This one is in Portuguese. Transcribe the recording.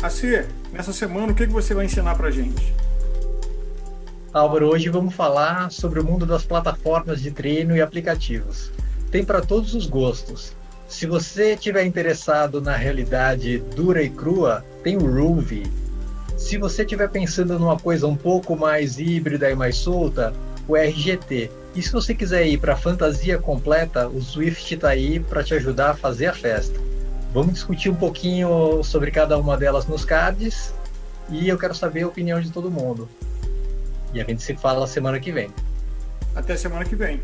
Acê, nessa semana o que você vai ensinar pra gente? Álvaro, hoje vamos falar sobre o mundo das plataformas de treino e aplicativos. Tem para todos os gostos. Se você estiver interessado na realidade dura e crua, tem o Ruby. Se você estiver pensando numa coisa um pouco mais híbrida e mais solta, o RGT. E se você quiser ir para a fantasia completa, o Swift está aí para te ajudar a fazer a festa. Vamos discutir um pouquinho sobre cada uma delas nos cards e eu quero saber a opinião de todo mundo. E a gente se fala semana que vem. Até semana que vem.